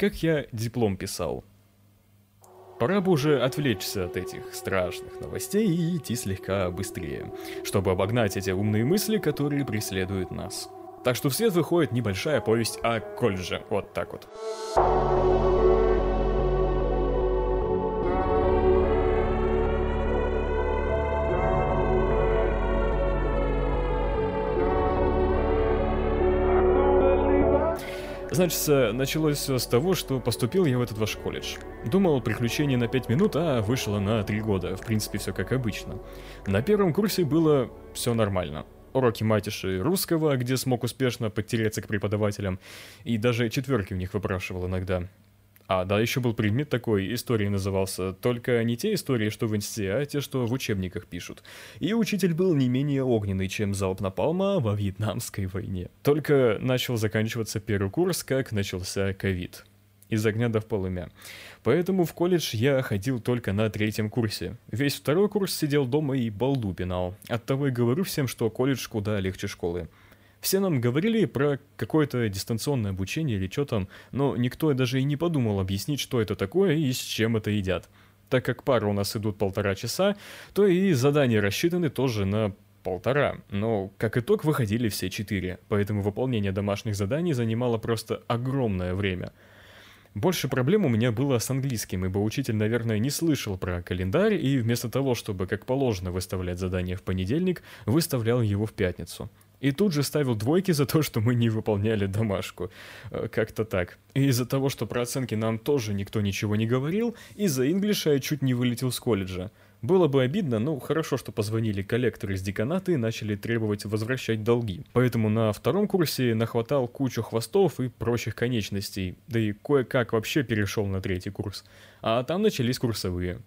как я диплом писал. Пора бы уже отвлечься от этих страшных новостей и идти слегка быстрее, чтобы обогнать эти умные мысли, которые преследуют нас. Так что в свет выходит небольшая повесть о колледже, вот так вот. Значит, началось все с того, что поступил я в этот ваш колледж. Думал, приключение на 5 минут, а вышло на 3 года. В принципе, все как обычно. На первом курсе было все нормально. Уроки матиши русского, где смог успешно подтереться к преподавателям, и даже четверки в них выпрашивал иногда. А, да, еще был предмет такой, истории назывался, только не те истории, что в инсте, а те, что в учебниках пишут. И учитель был не менее огненный, чем залп напалма во Вьетнамской войне. Только начал заканчиваться первый курс, как начался ковид. Из огня до полымя. Поэтому в колледж я ходил только на третьем курсе. Весь второй курс сидел дома и балду пинал. Оттого и говорю всем, что колледж куда легче школы. Все нам говорили про какое-то дистанционное обучение или что там, но никто даже и не подумал объяснить, что это такое и с чем это едят. Так как пары у нас идут полтора часа, то и задания рассчитаны тоже на полтора, но как итог выходили все четыре, поэтому выполнение домашних заданий занимало просто огромное время. Больше проблем у меня было с английским, ибо учитель, наверное, не слышал про календарь и вместо того, чтобы как положено выставлять задание в понедельник, выставлял его в пятницу. И тут же ставил двойки за то, что мы не выполняли домашку. Э, как-то так. И из-за того, что про оценки нам тоже никто ничего не говорил, из-за инглиша я чуть не вылетел с колледжа. Было бы обидно, но хорошо, что позвонили коллекторы из деканата и начали требовать возвращать долги. Поэтому на втором курсе нахватал кучу хвостов и прочих конечностей, да и кое-как вообще перешел на третий курс. А там начались курсовые.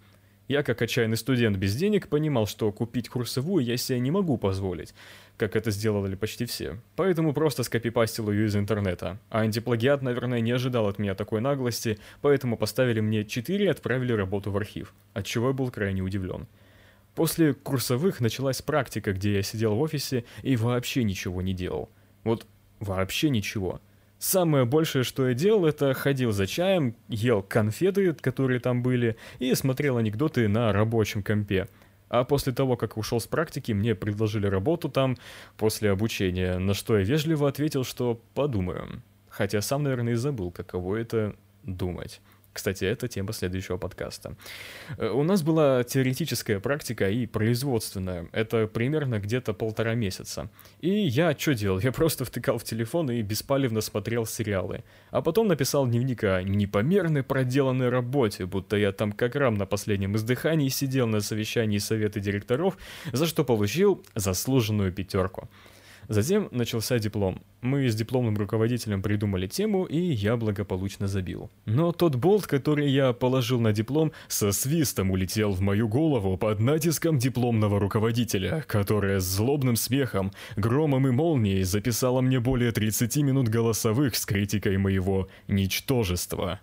Я, как отчаянный студент без денег, понимал, что купить курсовую я себе не могу позволить, как это сделали почти все. Поэтому просто скопипастил ее из интернета. А антиплагиат, наверное, не ожидал от меня такой наглости, поэтому поставили мне 4 и отправили работу в архив, от чего я был крайне удивлен. После курсовых началась практика, где я сидел в офисе и вообще ничего не делал. Вот вообще ничего. Самое большее, что я делал, это ходил за чаем, ел конфеты, которые там были, и смотрел анекдоты на рабочем компе. А после того, как ушел с практики, мне предложили работу там после обучения, на что я вежливо ответил, что подумаю. Хотя сам, наверное, и забыл, каково это думать. Кстати, это тема следующего подкаста. Э, у нас была теоретическая практика и производственная. Это примерно где-то полтора месяца. И я что делал? Я просто втыкал в телефон и беспалевно смотрел сериалы. А потом написал дневник о непомерной проделанной работе, будто я там как рам на последнем издыхании сидел на совещании совета директоров, за что получил заслуженную пятерку. Затем начался диплом. Мы с дипломным руководителем придумали тему, и я благополучно забил. Но тот болт, который я положил на диплом, со свистом улетел в мою голову под натиском дипломного руководителя, которая с злобным смехом, громом и молнией записала мне более 30 минут голосовых с критикой моего ничтожества.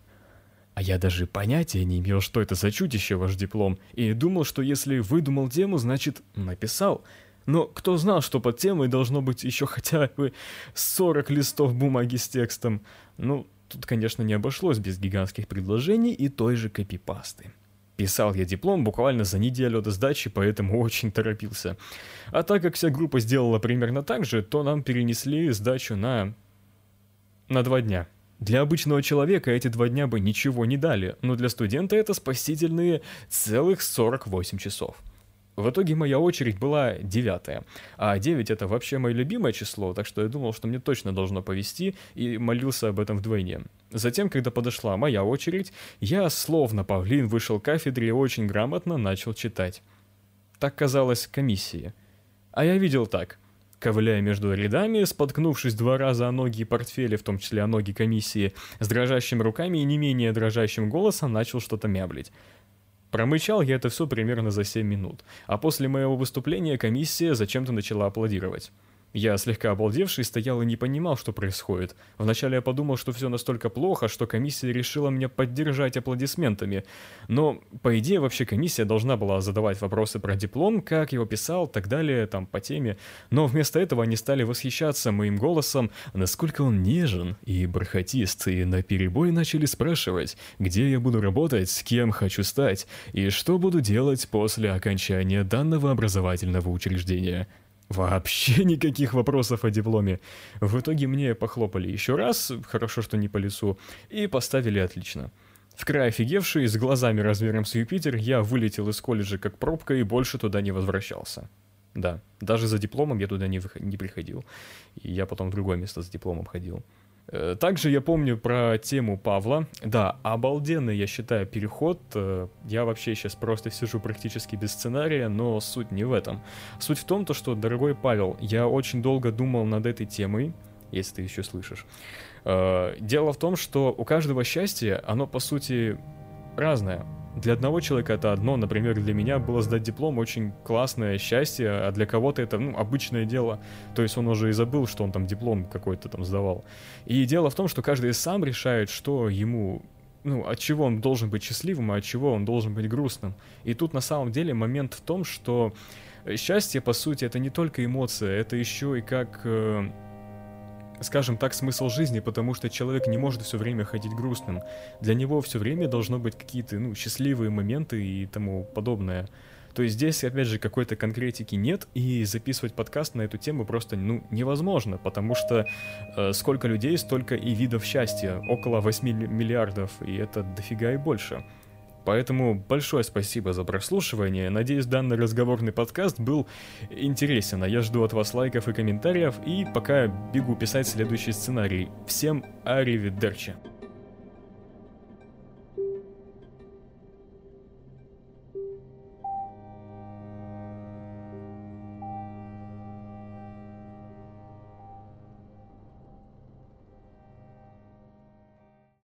А я даже понятия не имел, что это за чудище ваш диплом, и думал, что если выдумал тему, значит написал – но кто знал, что под темой должно быть еще хотя бы 40 листов бумаги с текстом? Ну, тут, конечно, не обошлось без гигантских предложений и той же копипасты. Писал я диплом буквально за неделю до сдачи, поэтому очень торопился. А так как вся группа сделала примерно так же, то нам перенесли сдачу на... на два дня. Для обычного человека эти два дня бы ничего не дали, но для студента это спасительные целых 48 часов. В итоге моя очередь была девятая, а 9 это вообще мое любимое число, так что я думал, что мне точно должно повести и молился об этом вдвойне. Затем, когда подошла моя очередь, я словно павлин вышел к кафедре и очень грамотно начал читать. Так казалось комиссии. А я видел так. Ковыляя между рядами, споткнувшись два раза о ноги и портфели, в том числе о ноги комиссии, с дрожащими руками и не менее дрожащим голосом начал что-то мяблить. Промычал я это все примерно за 7 минут, а после моего выступления комиссия зачем-то начала аплодировать. Я слегка обалдевший стоял и не понимал, что происходит. Вначале я подумал, что все настолько плохо, что комиссия решила меня поддержать аплодисментами. Но, по идее, вообще комиссия должна была задавать вопросы про диплом, как его писал, так далее, там, по теме. Но вместо этого они стали восхищаться моим голосом, насколько он нежен и бархатист, и наперебой начали спрашивать, где я буду работать, с кем хочу стать, и что буду делать после окончания данного образовательного учреждения. Вообще никаких вопросов о дипломе. В итоге мне похлопали еще раз, хорошо, что не по лицу, и поставили отлично. В край офигевший, с глазами размером с Юпитер, я вылетел из колледжа как пробка и больше туда не возвращался. Да, даже за дипломом я туда не, выход... не приходил. И я потом в другое место с дипломом ходил. Э, также я помню про тему Павла. Да, обалденный, я считаю, переход. Э, я вообще сейчас просто сижу практически без сценария, но суть не в этом. Суть в том, то, что, дорогой Павел, я очень долго думал над этой темой, если ты еще слышишь. Э, дело в том, что у каждого счастья, оно по сути разное. Для одного человека это одно, например, для меня было сдать диплом очень классное счастье, а для кого-то это, ну, обычное дело. То есть он уже и забыл, что он там диплом какой-то там сдавал. И дело в том, что каждый сам решает, что ему ну, от чего он должен быть счастливым, а от чего он должен быть грустным. И тут на самом деле момент в том, что счастье, по сути, это не только эмоция, это еще и как э, скажем так, смысл жизни, потому что человек не может все время ходить грустным. Для него все время должно быть какие-то, ну, счастливые моменты и тому подобное. То есть здесь, опять же, какой-то конкретики нет, и записывать подкаст на эту тему просто, ну, невозможно, потому что э, сколько людей, столько и видов счастья, около 8 миллиардов, и это дофига и больше. Поэтому большое спасибо за прослушивание. Надеюсь, данный разговорный подкаст был интересен. А я жду от вас лайков и комментариев. И пока бегу писать следующий сценарий. Всем аривидерчи.